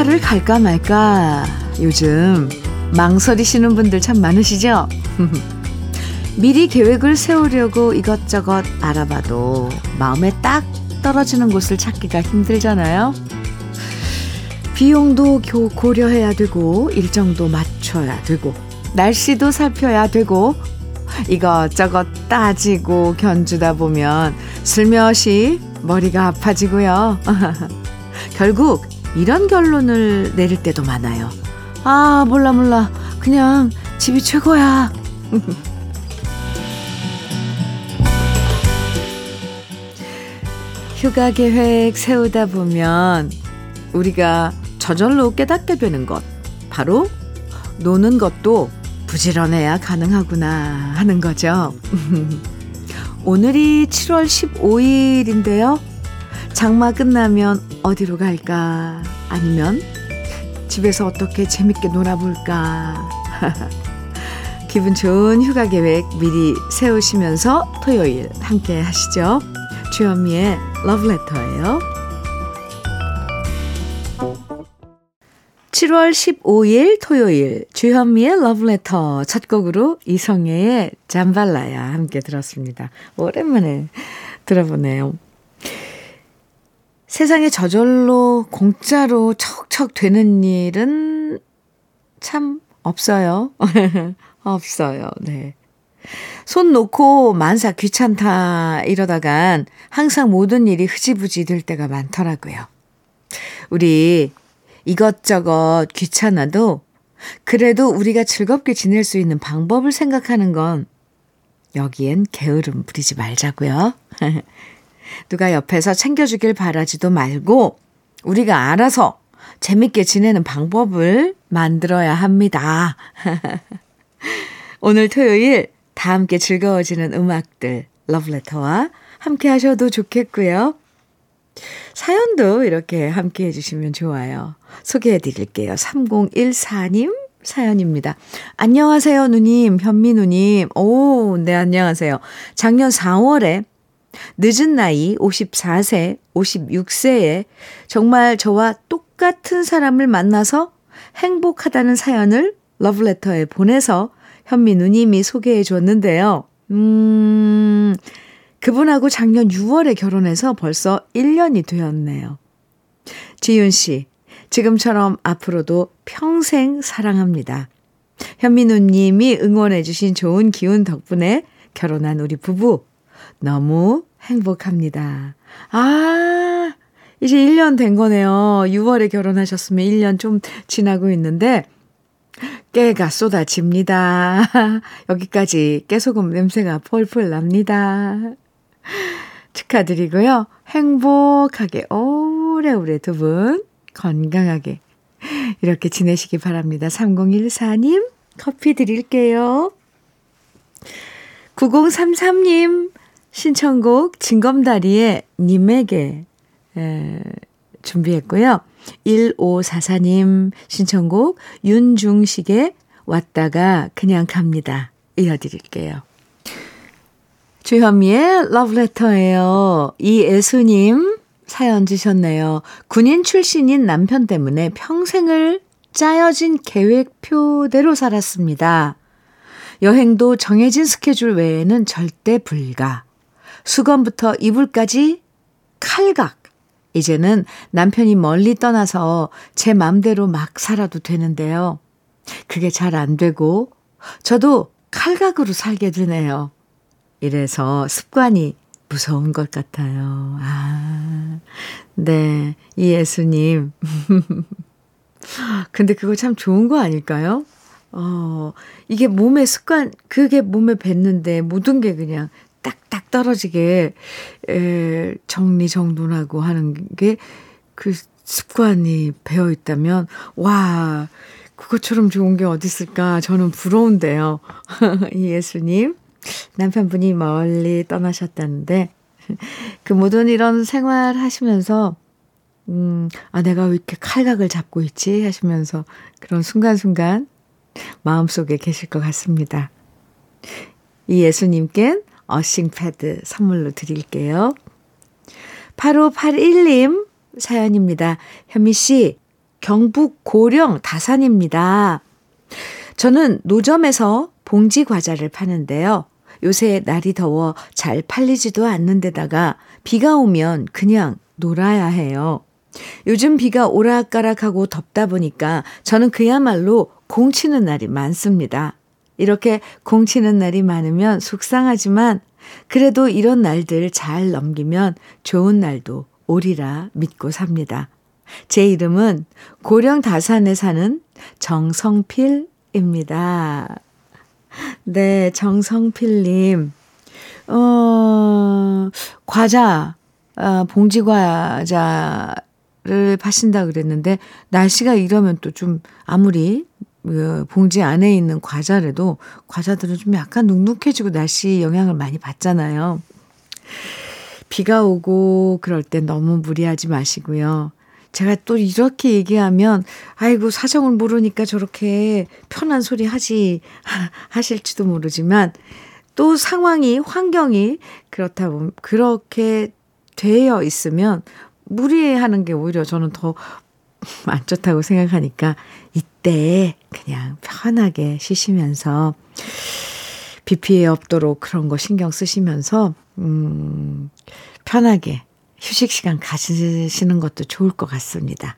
휴가를 갈까 말까 요즘 망설이시는 분들 참 많으시죠? 미리 계획을 세우려고 이것저것 알아봐도 마음에 딱 떨어지는 곳을 찾기가 힘들잖아요. 비용도 고려해야 되고 일정도 맞춰야 되고 날씨도 살펴야 되고 이것저것 따지고 견주다 보면 슬며시 머리가 아파지고요. 결국 이런 결론을 내릴 때도 많아요. 아, 몰라, 몰라. 그냥 집이 최고야. 휴가 계획 세우다 보면 우리가 저절로 깨닫게 되는 것. 바로 노는 것도 부지런해야 가능하구나 하는 거죠. 오늘이 7월 15일인데요. 장마 끝나면 어디로 갈까? 아니면 집에서 어떻게 재밌게 놀아볼까? 기분 좋은 휴가 계획 미리 세우시면서 토요일 함께 하시죠. 주현미의 러브레터예요. 7월 15일 토요일 주현미의 러브레터 첫 곡으로 이성애의 잠발라야 함께 들었습니다. 오랜만에 들어보네요. 세상에 저절로 공짜로 척척 되는 일은 참 없어요. 없어요. 네. 손 놓고 만사 귀찮다 이러다간 항상 모든 일이 흐지부지 될 때가 많더라고요. 우리 이것저것 귀찮아도 그래도 우리가 즐겁게 지낼 수 있는 방법을 생각하는 건 여기엔 게으름 부리지 말자고요. 누가 옆에서 챙겨주길 바라지도 말고 우리가 알아서 재밌게 지내는 방법을 만들어야 합니다. 오늘 토요일 다 함께 즐거워지는 음악들 러브레터와 함께 하셔도 좋겠고요. 사연도 이렇게 함께 해주시면 좋아요. 소개해 드릴게요. 3014님 사연입니다. 안녕하세요, 누님, 현미 누님. 오, 네, 안녕하세요. 작년 4월에 늦은 나이 54세, 56세에 정말 저와 똑같은 사람을 만나서 행복하다는 사연을 러브레터에 보내서 현미 누님이 소개해 줬는데요. 음, 그분하고 작년 6월에 결혼해서 벌써 1년이 되었네요. 지윤 씨, 지금처럼 앞으로도 평생 사랑합니다. 현민우 님이 응원해 주신 좋은 기운 덕분에 결혼한 우리 부부 너무 행복합니다. 아, 이제 1년 된 거네요. 6월에 결혼하셨으면 1년 좀 지나고 있는데 깨가 쏟아집니다. 여기까지 깨소금 냄새가 폴폴 납니다. 축하드리고요. 행복하게 오래오래 두 분 건강하게 이렇게 지내시기 바랍니다. 3014님 커피 드릴게요. 9033님 신청곡 진검다리의 님에게 에, 준비했고요. 1544님 신청곡 윤중식의 왔다가 그냥 갑니다. 이어드릴게요. 주현미의 러브레터예요. 이애수님 사연 주셨네요. 군인 출신인 남편 때문에 평생을 짜여진 계획표대로 살았습니다. 여행도 정해진 스케줄 외에는 절대 불가. 수건부터 이불까지 칼각. 이제는 남편이 멀리 떠나서 제 맘대로 막 살아도 되는데요. 그게 잘 안 되고 저도 칼각으로 살게 되네요. 이래서 습관이 무서운 것 같아요. 아, 네. 이 예수님. 근데 그거 참 좋은 거 아닐까요? 어, 이게 몸에 습관, 그게 몸에 뱉는데 모든 게 그냥 딱딱 떨어지게, 에, 정리정돈하고 하는 게 그 습관이 배어 있다면, 와, 그것처럼 좋은 게 어디 있을까? 저는 부러운데요. 이예수님. 남편분이 멀리 떠나셨다는데, 그 모든 이런 생활 하시면서, 음, 아, 내가 왜 이렇게 칼각을 잡고 있지? 하시면서 그런 순간순간 마음속에 계실 것 같습니다. 이 예수님께 어싱 패드 선물로 드릴게요. 8581님 사연입니다. 현미 씨, 경북 고령 다산입니다. 저는 노점에서 봉지 과자를 파는데요. 요새 날이 더워 잘 팔리지도 않는 데다가 비가 오면 그냥 놀아야 해요. 요즘 비가 오락가락하고 덥다 보니까 저는 그야말로 공치는 날이 많습니다. 이렇게 공치는 날이 많으면 속상하지만 그래도 이런 날들 잘 넘기면 좋은 날도 오리라 믿고 삽니다. 제 이름은 고령 다산에 사는 정성필입니다. 네, 정성필님. 어, 과자, 어, 봉지 과자를 파신다 그랬는데, 날씨가 이러면 또 좀 아무리 그 봉지 안에 있는 과자라도 과자들은 좀 약간 눅눅해지고 날씨 영향을 많이 받잖아요. 비가 오고 그럴 땐 너무 무리하지 마시고요. 제가 또 이렇게 얘기하면 아이고 사정을 모르니까 저렇게 편한 소리 하지 하실지도 모르지만 또 상황이 환경이 그렇다 보면 그렇게 되어 있으면 무리하는 게 오히려 저는 더 안 좋다고 생각하니까 이때 그냥 편하게 쉬시면서 비 피해 없도록 그런 거 신경 쓰시면서 음 편하게 휴식 시간 가지시는 것도 좋을 것 같습니다.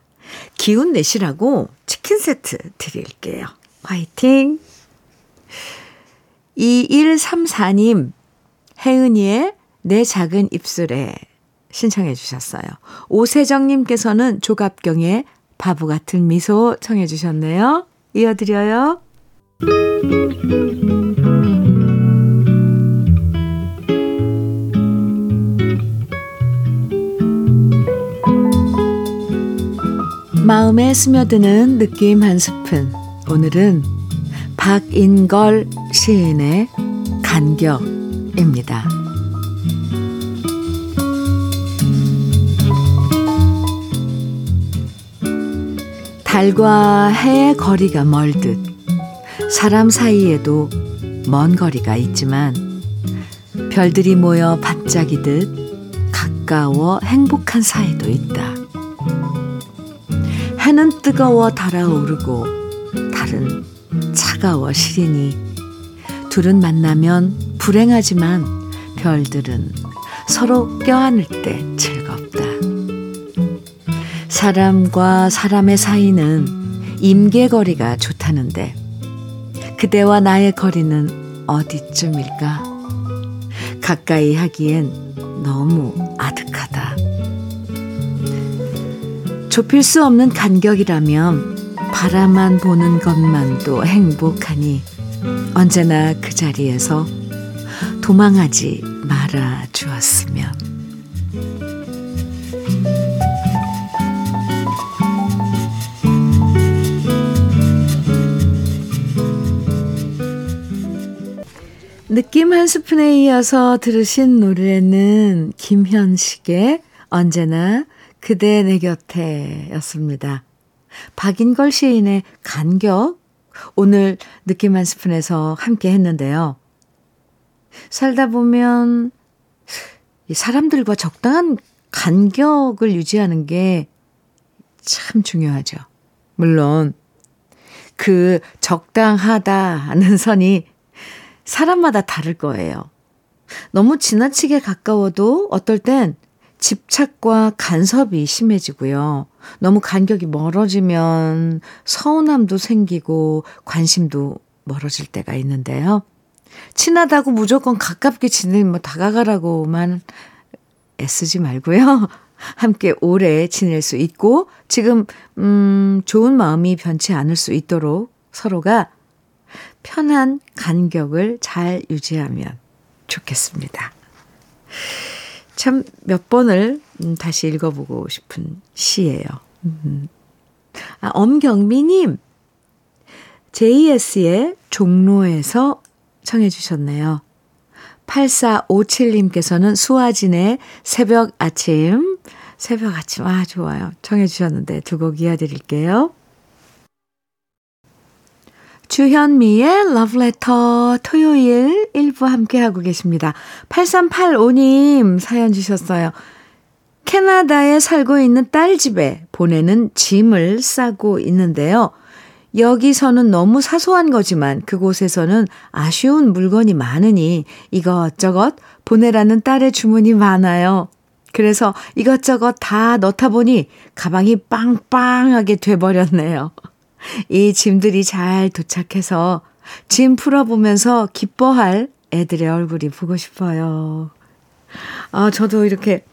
기운 내시라고 치킨 세트 드릴게요. 화이팅! 2134님, 혜은이의 내 작은 입술에 신청해 주셨어요. 오세정님께서는 조갑경의 바보 같은 미소 청해 주셨네요. 이어드려요. 마음에 스며드는 느낌 한 스푼. 오늘은 박인걸 시인의 간격입니다. 달과 해의 거리가 멀듯 사람 사이에도 먼 거리가 있지만 별들이 모여 반짝이듯 가까워 행복한 사이도 있다. 해는 뜨거워 달아오르고 달은 차가워 시리니 둘은 만나면 불행하지만 별들은 서로 껴안을 때 즐겁다. 사람과 사람의 사이는 임계거리가 좋다는데 그대와 나의 거리는 어디쯤일까? 가까이 하기엔 너무 아득하다. 좁힐 수 없는 간격이라면 바라만 보는 것만도 행복하니 언제나 그 자리에서 도망하지 말아 주었으면. 느낌 한 스푼에 이어서 들으신 노래는 김현식의 언제나 그대 내 곁에 였습니다. 박인걸 시인의 간격, 오늘 느낌 한 스푼에서 함께 했는데요. 살다 보면 사람들과 적당한 간격을 유지하는 게 참 중요하죠. 물론, 그 적당하다는 선이 사람마다 다를 거예요. 너무 지나치게 가까워도 어떨 땐 집착과 간섭이 심해지고요. 너무 간격이 멀어지면 서운함도 생기고 관심도 멀어질 때가 있는데요. 친하다고 무조건 가깝게 지내, 뭐 다가가라고만 애쓰지 말고요. 함께 오래 지낼 수 있고 지금 음 좋은 마음이 변치 않을 수 있도록 서로가 편한 간격을 잘 유지하면 좋겠습니다. 참 몇 번을 음, 다시 읽어보고 싶은 시예요. 음. 아, 엄경미님, JS의 종로에서 청해 주셨네요. 8457님께서는 수아진의 새벽 아침, 새벽 아침, 아, 좋아요. 청해 주셨는데 두 곡 이어드릴게요. 주현미의 러브레터 토요일 1부 함께하고 계십니다. 8385님 사연 주셨어요. 캐나다에 살고 있는 딸 집에 보내는 짐을 싸고 있는데요. 여기서는 너무 사소한 거지만 그곳에서는 아쉬운 물건이 많으니 이것저것 보내라는 딸의 주문이 많아요. 그래서 이것저것 다 넣다 보니 가방이 빵빵하게 돼버렸네요. 이 짐들이 잘 도착해서 짐 풀어보면서 기뻐할 애들의 얼굴이 보고 싶어요. 아, 저도 이렇게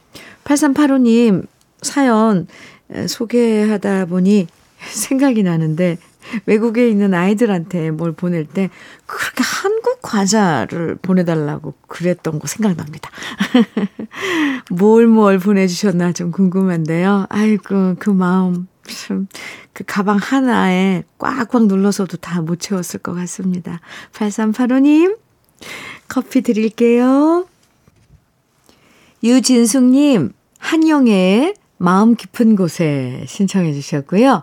8385님 사연 소개하다 보니 생각이 나는데 외국에 있는 아이들한테 뭘 보낼 때 그렇게 한국 과자를 보내달라고 그랬던 거 생각납니다. 뭘뭘 보내주셨나 좀 궁금한데요. 아이고, 그 마음. 참, 그 가방 하나에 꽉꽉 눌러서도 다 못 채웠을 것 같습니다. 8385님, 커피 드릴게요. 유진숙님, 한영의 마음 깊은 곳에 신청해 주셨고요.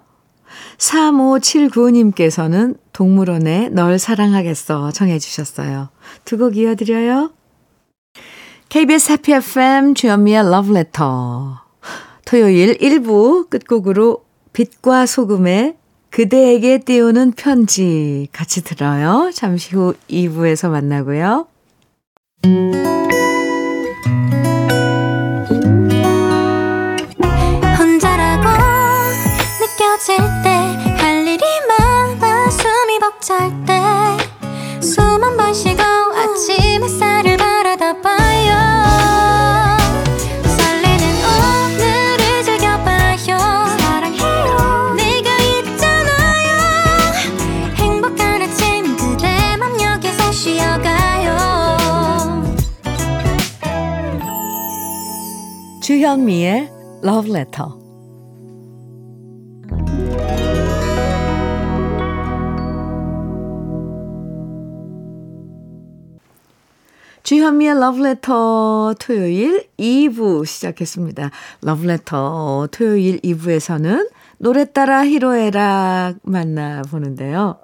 3579님께서는 동물원에 널 사랑하겠어 청해 주셨어요. 두 곡 이어드려요. KBS 해피 FM 주현미의 러브레터 토요일 1부 끝곡으로 빛과 소금의 그대에게 띄우는 편지 같이 들어요. 잠시 후 2부에서 만나고요. Letter 주현미의 러브레터 토요일 2부 시작했습니다. 러브레터 토요일 2부에서는 노래 따라 히로에락 만나보는데요.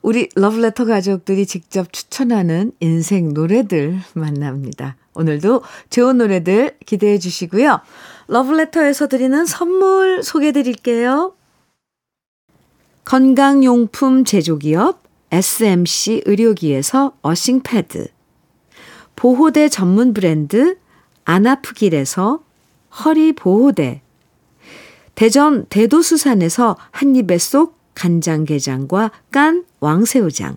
우리 러브레터 가족들이 직접 추천하는 인생 노래들 만납니다. 오늘도 좋은 노래들 기대해 주시고요. 러브레터에서 드리는 선물 소개해 드릴게요. 건강용품 제조기업 SMC 의료기에서 어싱패드 보호대 전문 브랜드 안아프길에서 허리 보호대 대전 대도수산에서 한입에 쏙 간장게장과 깐 왕새우장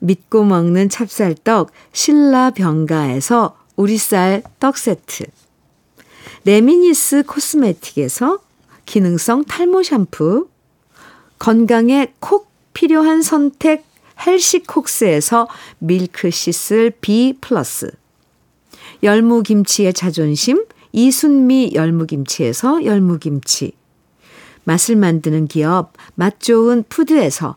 믿고 먹는 찹쌀떡 신라병가에서 우리쌀 떡 세트. 레미니스 코스메틱에서 기능성 탈모 샴푸. 건강에 콕 필요한 선택 헬시콕스에서 milk thistle B 플러스. 열무김치의 자존심 이순미 열무김치에서 열무김치. 맛을 만드는 기업 맛 좋은 푸드에서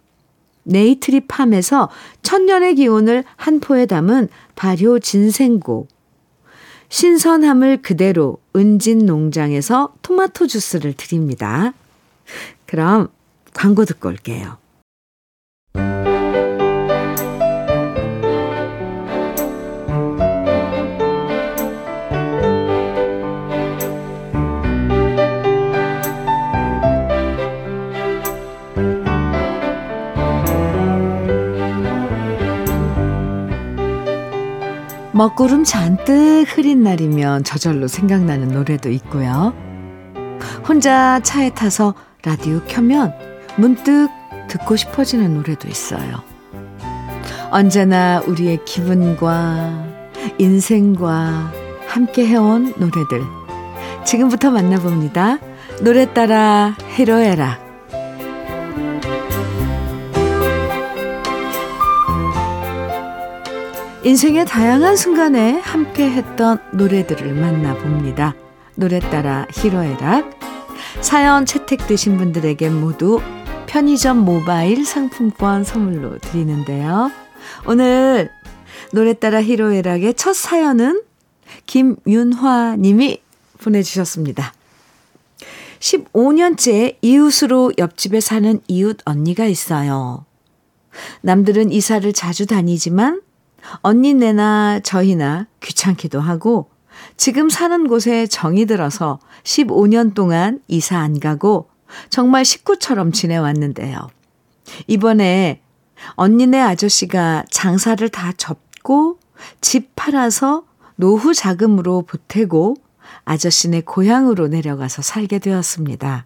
네이트리팜에서 천년의 기운을 한 포에 담은 발효 진생고. 신선함을 그대로 은진 농장에서 토마토 주스를 드립니다. 그럼 광고 듣고 올게요. 먹구름 잔뜩 흐린 날이면 저절로 생각나는 노래도 있고요. 혼자 차에 타서 라디오 켜면 문득 듣고 싶어지는 노래도 있어요. 언제나 우리의 기분과 인생과 함께 해온 노래들. 지금부터 만나봅니다. 노래 따라 히로에라. 인생의 다양한 순간에 함께 했던 노래들을 만나봅니다. 노래 따라 히로에락. 사연 채택되신 분들에게 모두 편의점 모바일 상품권 선물로 드리는데요. 오늘 노래 따라 히로에락의 첫 사연은 김윤화 님이 보내주셨습니다. 15년째 이웃으로 옆집에 사는 이웃 언니가 있어요. 남들은 이사를 자주 다니지만 언니네나 저희나 귀찮기도 하고 지금 사는 곳에 정이 들어서 15년 동안 이사 안 가고 정말 식구처럼 지내왔는데요. 이번에 언니네 아저씨가 장사를 다 접고 집 팔아서 노후 자금으로 보태고 아저씨네 고향으로 내려가서 살게 되었습니다.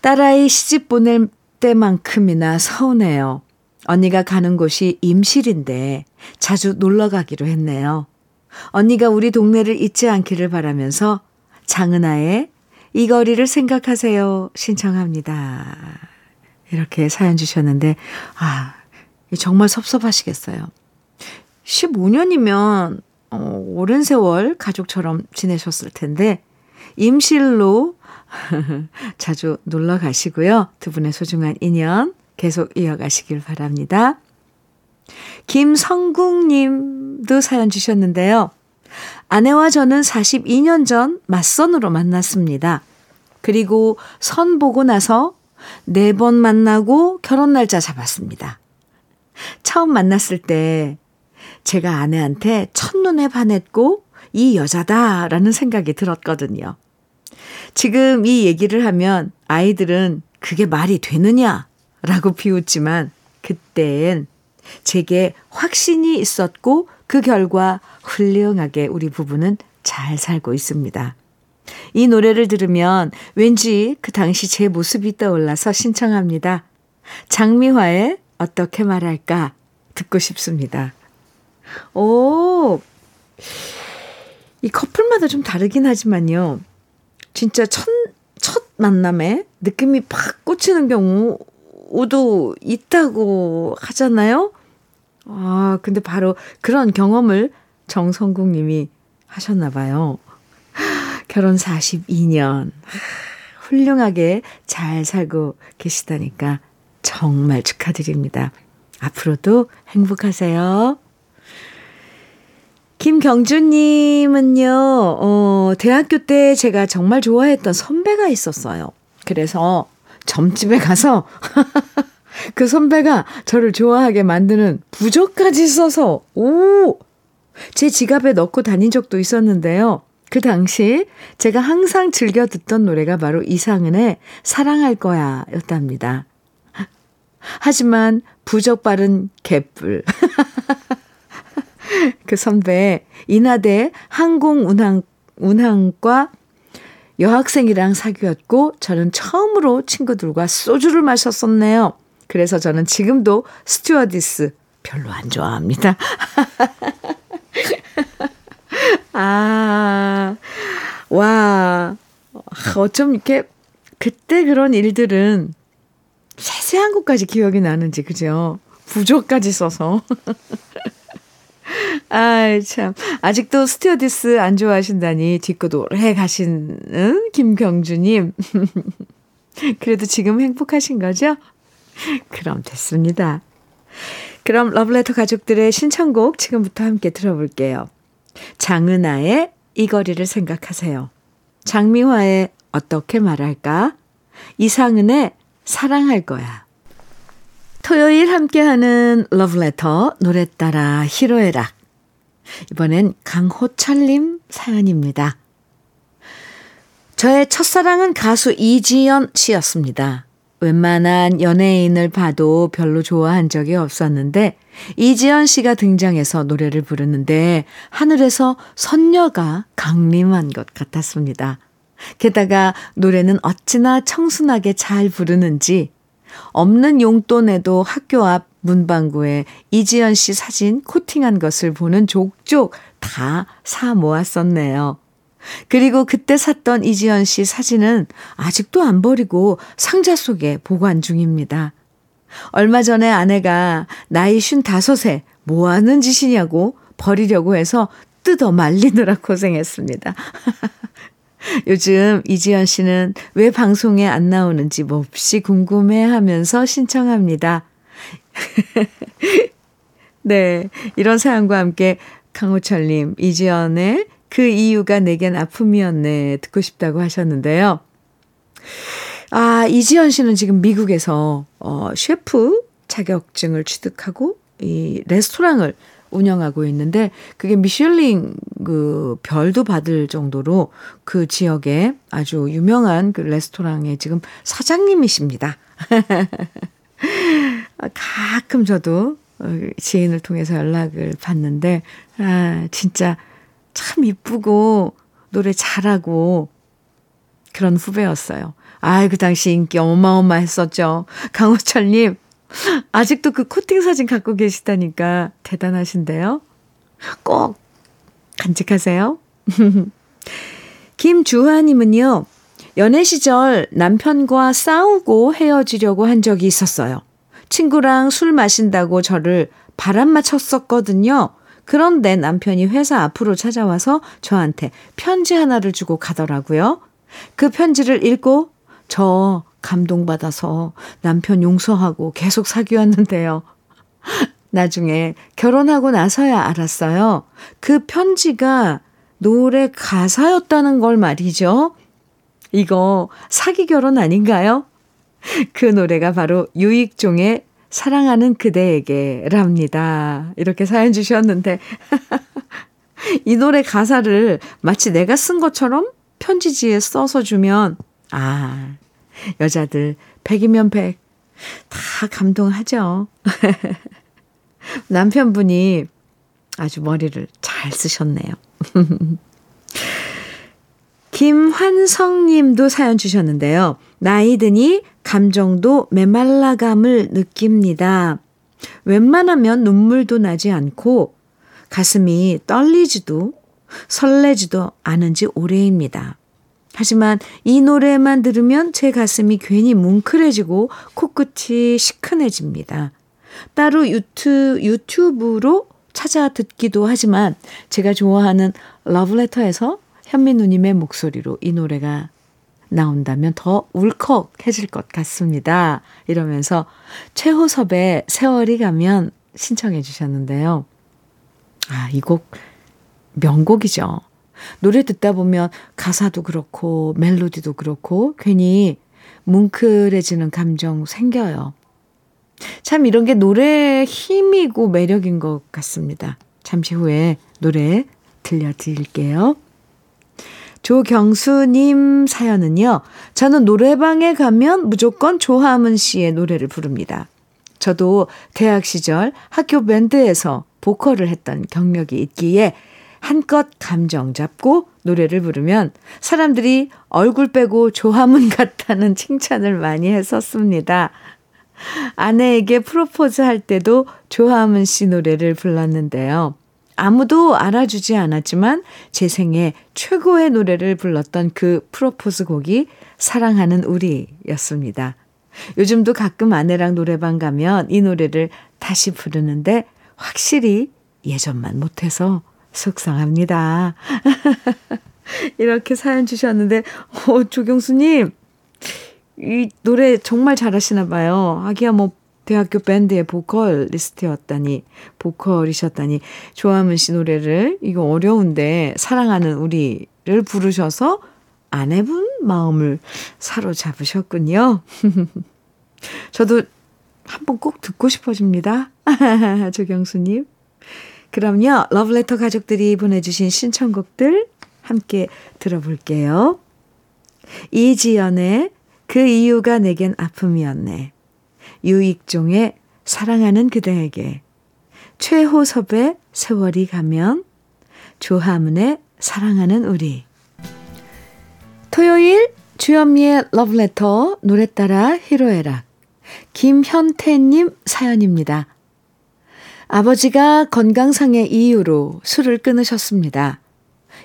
딸아이 시집 보낼 때만큼이나 서운해요. 언니가 가는 곳이 임실인데 자주 놀러 가기로 했네요. 언니가 우리 동네를 잊지 않기를 바라면서 장은아의 이 거리를 생각하세요 신청합니다. 이렇게 사연 주셨는데 아 정말 섭섭하시겠어요. 15년이면 어, 오랜 세월 가족처럼 지내셨을 텐데 임실로 자주 놀러 가시고요. 두 분의 소중한 인연 계속 이어가시길 바랍니다. 김성국 님도 사연 주셨는데요. 아내와 저는 42년 전 맞선으로 만났습니다. 그리고 선 보고 나서 네 번 만나고 결혼 날짜 잡았습니다. 처음 만났을 때 제가 아내한테 첫눈에 반했고 이 여자다라는 생각이 들었거든요. 지금 이 얘기를 하면 아이들은 그게 말이 되느냐 라고 비웃지만 그땐 제게 확신이 있었고 그 결과 훌륭하게 우리 부부는 잘 살고 있습니다. 이 노래를 들으면 왠지 그 당시 제 모습이 떠올라서 신청합니다. 장미화의 어떻게 말할까 듣고 싶습니다. 오, 이 커플마다 좀 다르긴 하지만요. 진짜 첫, 첫 만남에 느낌이 팍 꽂히는 경우 도 있다고 하잖아요. 아, 근데 바로 그런 경험을 정성국 님이 하셨나 봐요. 결혼 42년. 훌륭하게 잘 살고 계시다니까 정말 축하드립니다. 앞으로도 행복하세요. 김경주님은요, 어, 대학교 때 제가 정말 좋아했던 선배가 있었어요. 그래서 점집에 가서 그 선배가 저를 좋아하게 만드는 부적까지 써서, 오! 제 지갑에 넣고 다닌 적도 있었는데요. 그 당시 제가 항상 즐겨 듣던 노래가 바로 이상은의 사랑할 거야 였답니다. 하지만 부적 바른 개뿔. 그 선배 인하대 항공운항 운항과 여학생이랑 사귀었고 저는 처음으로 친구들과 소주를 마셨었네요. 그래서 저는 지금도 스튜어디스 별로 안 좋아합니다. 아, 와, 어쩜 이렇게 그때 그런 일들은 세세한 것까지 기억이 나는지, 그죠? 부조까지 써서. 아이, 참. 아직도 스튜어디스 안 좋아하신다니 뒷끝 오래 가시는 김경주님. 그래도 지금 행복하신 거죠? 그럼 됐습니다. 그럼 러브레터 가족들의 신청곡 지금부터 함께 들어볼게요. 장은아의 이 거리를 생각하세요. 장미화의 어떻게 말할까? 이상은의 사랑할 거야. 토요일 함께하는 러브레터 노래 따라 히로에락. 이번엔 강호철님 사연입니다. 저의 첫사랑은 가수 이지연 씨였습니다. 웬만한 연예인을 봐도 별로 좋아한 적이 없었는데 이지연 씨가 등장해서 노래를 부르는데 하늘에서 선녀가 강림한 것 같았습니다. 게다가 노래는 어찌나 청순하게 잘 부르는지 없는 용돈에도 학교 앞 문방구에 이지연 씨 사진 코팅한 것을 보는 족족 다 사 모았었네요. 그리고 그때 샀던 이지연 씨 사진은 아직도 안 버리고 상자 속에 보관 중입니다. 얼마 전에 아내가 나이 55에 뭐 하는 짓이냐고 버리려고 해서 뜯어 말리느라 고생했습니다. 요즘 이지연 씨는 왜 방송에 안 나오는지 몹시 궁금해 하면서 신청합니다. 네. 이런 사연과 함께 강호철님, 이지연의 그 이유가 내겐 아픔이었네. 듣고 싶다고 하셨는데요. 아, 이지연 씨는 지금 미국에서, 어, 셰프 자격증을 취득하고 이 레스토랑을 운영하고 있는데 그게 미슐링 그 별도 받을 정도로 그 지역에 아주 유명한 그 레스토랑의 지금 사장님이십니다. 가끔 저도 어, 지인을 통해서 연락을 받는데 아 진짜 참 이쁘고 노래 잘하고 그런 후배였어요. 아이 그 당시 인기 어마어마했었죠. 강호철님 아직도 그 코팅 사진 갖고 계시다니까 대단하신데요. 꼭 간직하세요. 김주하님은요, 연애 시절 남편과 싸우고 헤어지려고 한 적이 있었어요. 친구랑 술 마신다고 저를 바람 맞췄었거든요. 그런데 남편이 회사 앞으로 찾아와서 저한테 편지 하나를 주고 가더라고요. 그 편지를 읽고 저 감동받아서 남편 용서하고 계속 사귀었는데요. 나중에 결혼하고 나서야 알았어요. 그 편지가 노래 가사였다는 걸 말이죠. 이거 사기 결혼 아닌가요? 그 노래가 바로 유익종의 사랑하는 그대에게 랍니다. 이렇게 사연 주셨는데, 이 노래 가사를 마치 내가 쓴 것처럼 편지지에 써서 주면, 아, 여자들 100이면 100. 다 감동하죠. 남편분이 아주 머리를 잘 쓰셨네요. 김환성 님도 사연 주셨는데요. 나이 드니 감정도 메말라감을 느낍니다. 웬만하면 눈물도 나지 않고 가슴이 떨리지도 설레지도 않은 지 오래입니다. 하지만 이 노래만 들으면 제 가슴이 괜히 뭉클해지고 코끝이 시큰해집니다. 따로 유튜, 유튜브로 찾아 듣기도 하지만 제가 좋아하는 러브레터에서 현미 누님의 목소리로 이 노래가 나온다면 더 울컥해질 것 같습니다. 이러면서 최호섭의 세월이 가면 신청해 주셨는데요. 아, 이 곡 명곡이죠. 노래 듣다 보면 가사도 그렇고 멜로디도 그렇고 괜히 뭉클해지는 감정 생겨요. 참 이런 게 노래의 힘이고 매력인 것 같습니다. 잠시 후에 노래 들려드릴게요. 조경수님 사연은요. 저는 노래방에 가면 무조건 조하문 씨의 노래를 부릅니다. 저도 대학 시절 학교 밴드에서 보컬을 했던 경력이 있기에 한껏 감정 잡고 노래를 부르면 사람들이 얼굴 빼고 조화문 같다는 칭찬을 많이 했었습니다. 아내에게 프로포즈 할 때도 조화문 씨 노래를 불렀는데요. 아무도 알아주지 않았지만 제 생애 최고의 노래를 불렀던 그 프로포즈 곡이 사랑하는 우리였습니다. 요즘도 가끔 아내랑 노래방 가면 이 노래를 다시 부르는데 확실히 예전만 못해서 속상합니다. 이렇게 사연 주셨는데, 어, 조경수님, 이 노래 정말 잘하시나 봐요. 하기야 뭐, 대학교 밴드의 보컬 리스트였다니, 보컬이셨다니, 조하문 씨 노래를, 이거 어려운데, 사랑하는 우리를 부르셔서 아내분 마음을 사로잡으셨군요. 저도 한번 꼭 듣고 싶어집니다. 조경수님. 그럼요, 러브레터 가족들이 보내주신 신청곡들 함께 들어볼게요. 이지연의 그 이유가 내겐 아픔이었네. 유익종의 사랑하는 그대에게. 최호섭의 세월이 가면. 조하문의 사랑하는 우리. 토요일 주현미의 러브레터 노래 따라 히로에락 김현태님 사연입니다. 아버지가 건강상의 이유로 술을 끊으셨습니다.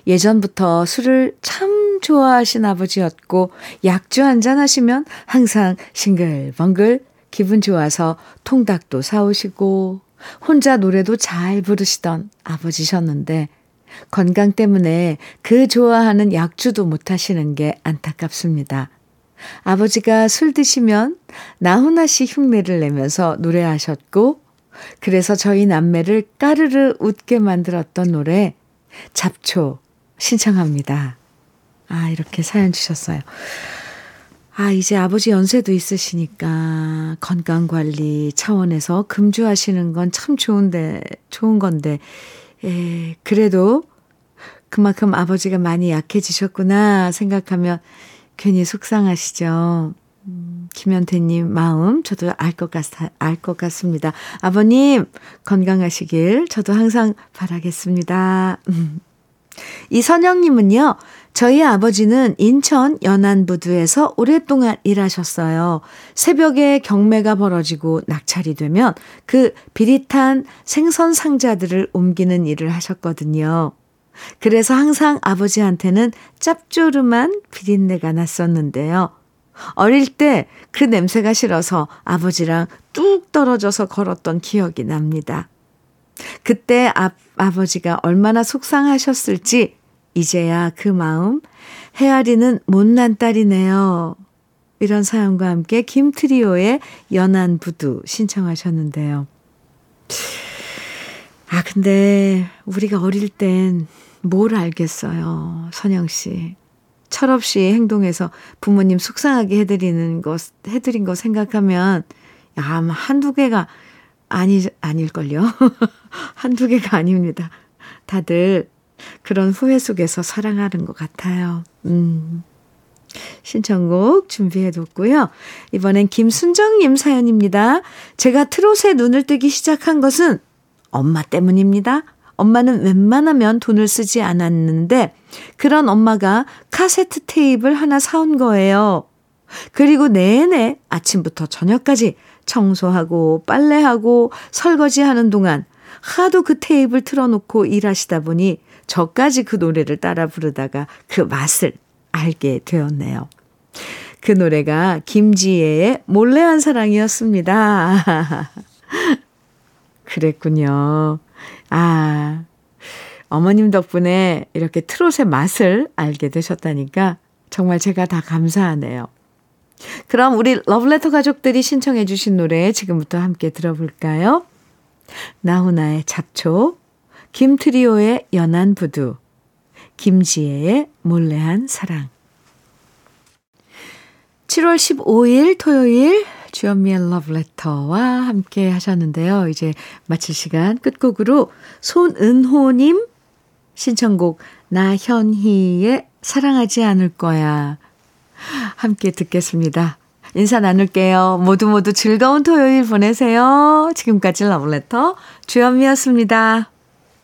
예전부터 술을 참 좋아하신 아버지였고 약주 한잔 하시면 항상 싱글벙글 기분 좋아서 통닭도 사오시고 혼자 노래도 잘 부르시던 아버지셨는데 건강 때문에 그 좋아하는 약주도 못 하시는 게 안타깝습니다. 아버지가 술 드시면 나훈아 씨 흉내를 내면서 노래하셨고, 그래서 저희 남매를 까르르 웃게 만들었던 노래, 잡초 신청합니다. 아, 이렇게 사연 주셨어요. 아, 이제 아버지 연세도 있으시니까 건강 관리 차원에서 금주하시는 건 참 좋은데, 좋은 건데, 에, 그래도 그만큼 아버지가 많이 약해지셨구나 생각하면 괜히 속상하시죠. 음, 김현태님 마음 저도 알 것 같, 알것 같습니다. 아버님 건강하시길 저도 항상 바라겠습니다. 음. 이선영님은요, 저희 아버지는 인천 연안부두에서 오랫동안 일하셨어요. 새벽에 경매가 벌어지고 낙찰이 되면 그 비릿한 생선 상자들을 옮기는 일을 하셨거든요. 그래서 항상 아버지한테는 짭조름한 비린내가 났었는데요. 어릴 때 그 냄새가 싫어서 아버지랑 뚝 떨어져서 걸었던 기억이 납니다. 그때 아, 아버지가 얼마나 속상하셨을지 이제야 그 마음 헤아리는 못난 딸이네요. 이런 사연과 함께 김트리오의 연안 부두 신청하셨는데요. 아, 근데 우리가 어릴 땐 뭘 알겠어요. 선영 씨. 철없이 행동해서 부모님 속상하게 해드리는 것, 해드린 거 생각하면, 야, 아마 한두 개가 아니, 아닐걸요? 한두 개가 아닙니다. 다들 그런 후회 속에서 사랑하는 것 같아요. 음. 신청곡 준비해뒀고요. 이번엔 김순정님 사연입니다. 제가 트롯에 눈을 뜨기 시작한 것은 엄마 때문입니다. 엄마는 웬만하면 돈을 쓰지 않았는데 그런 엄마가 카세트 테이프를 하나 사온 거예요. 그리고 내내 아침부터 저녁까지 청소하고 빨래하고 설거지하는 동안 하도 그 테이프를 틀어놓고 일하시다 보니 저까지 그 노래를 따라 부르다가 그 맛을 알게 되었네요. 그 노래가 김지혜의 몰래한 사랑이었습니다. 그랬군요. 아, 어머님 덕분에 이렇게 트롯의 맛을 알게 되셨다니까 정말 제가 다 감사하네요. 그럼 우리 러브레터 가족들이 신청해 주신 노래 지금부터 함께 들어볼까요? 나훈아의 잡초, 김트리오의 연한 부두, 김지혜의 몰래한 사랑. 7월 15일 토요일 주연미의 러브레터와 함께 하셨는데요. 이제 마칠 시간 끝곡으로 손은호님 신청곡 나현희의 사랑하지 않을 거야 함께 듣겠습니다. 인사 나눌게요. 모두 모두 즐거운 토요일 보내세요. 지금까지 러브레터 주현미였습니다.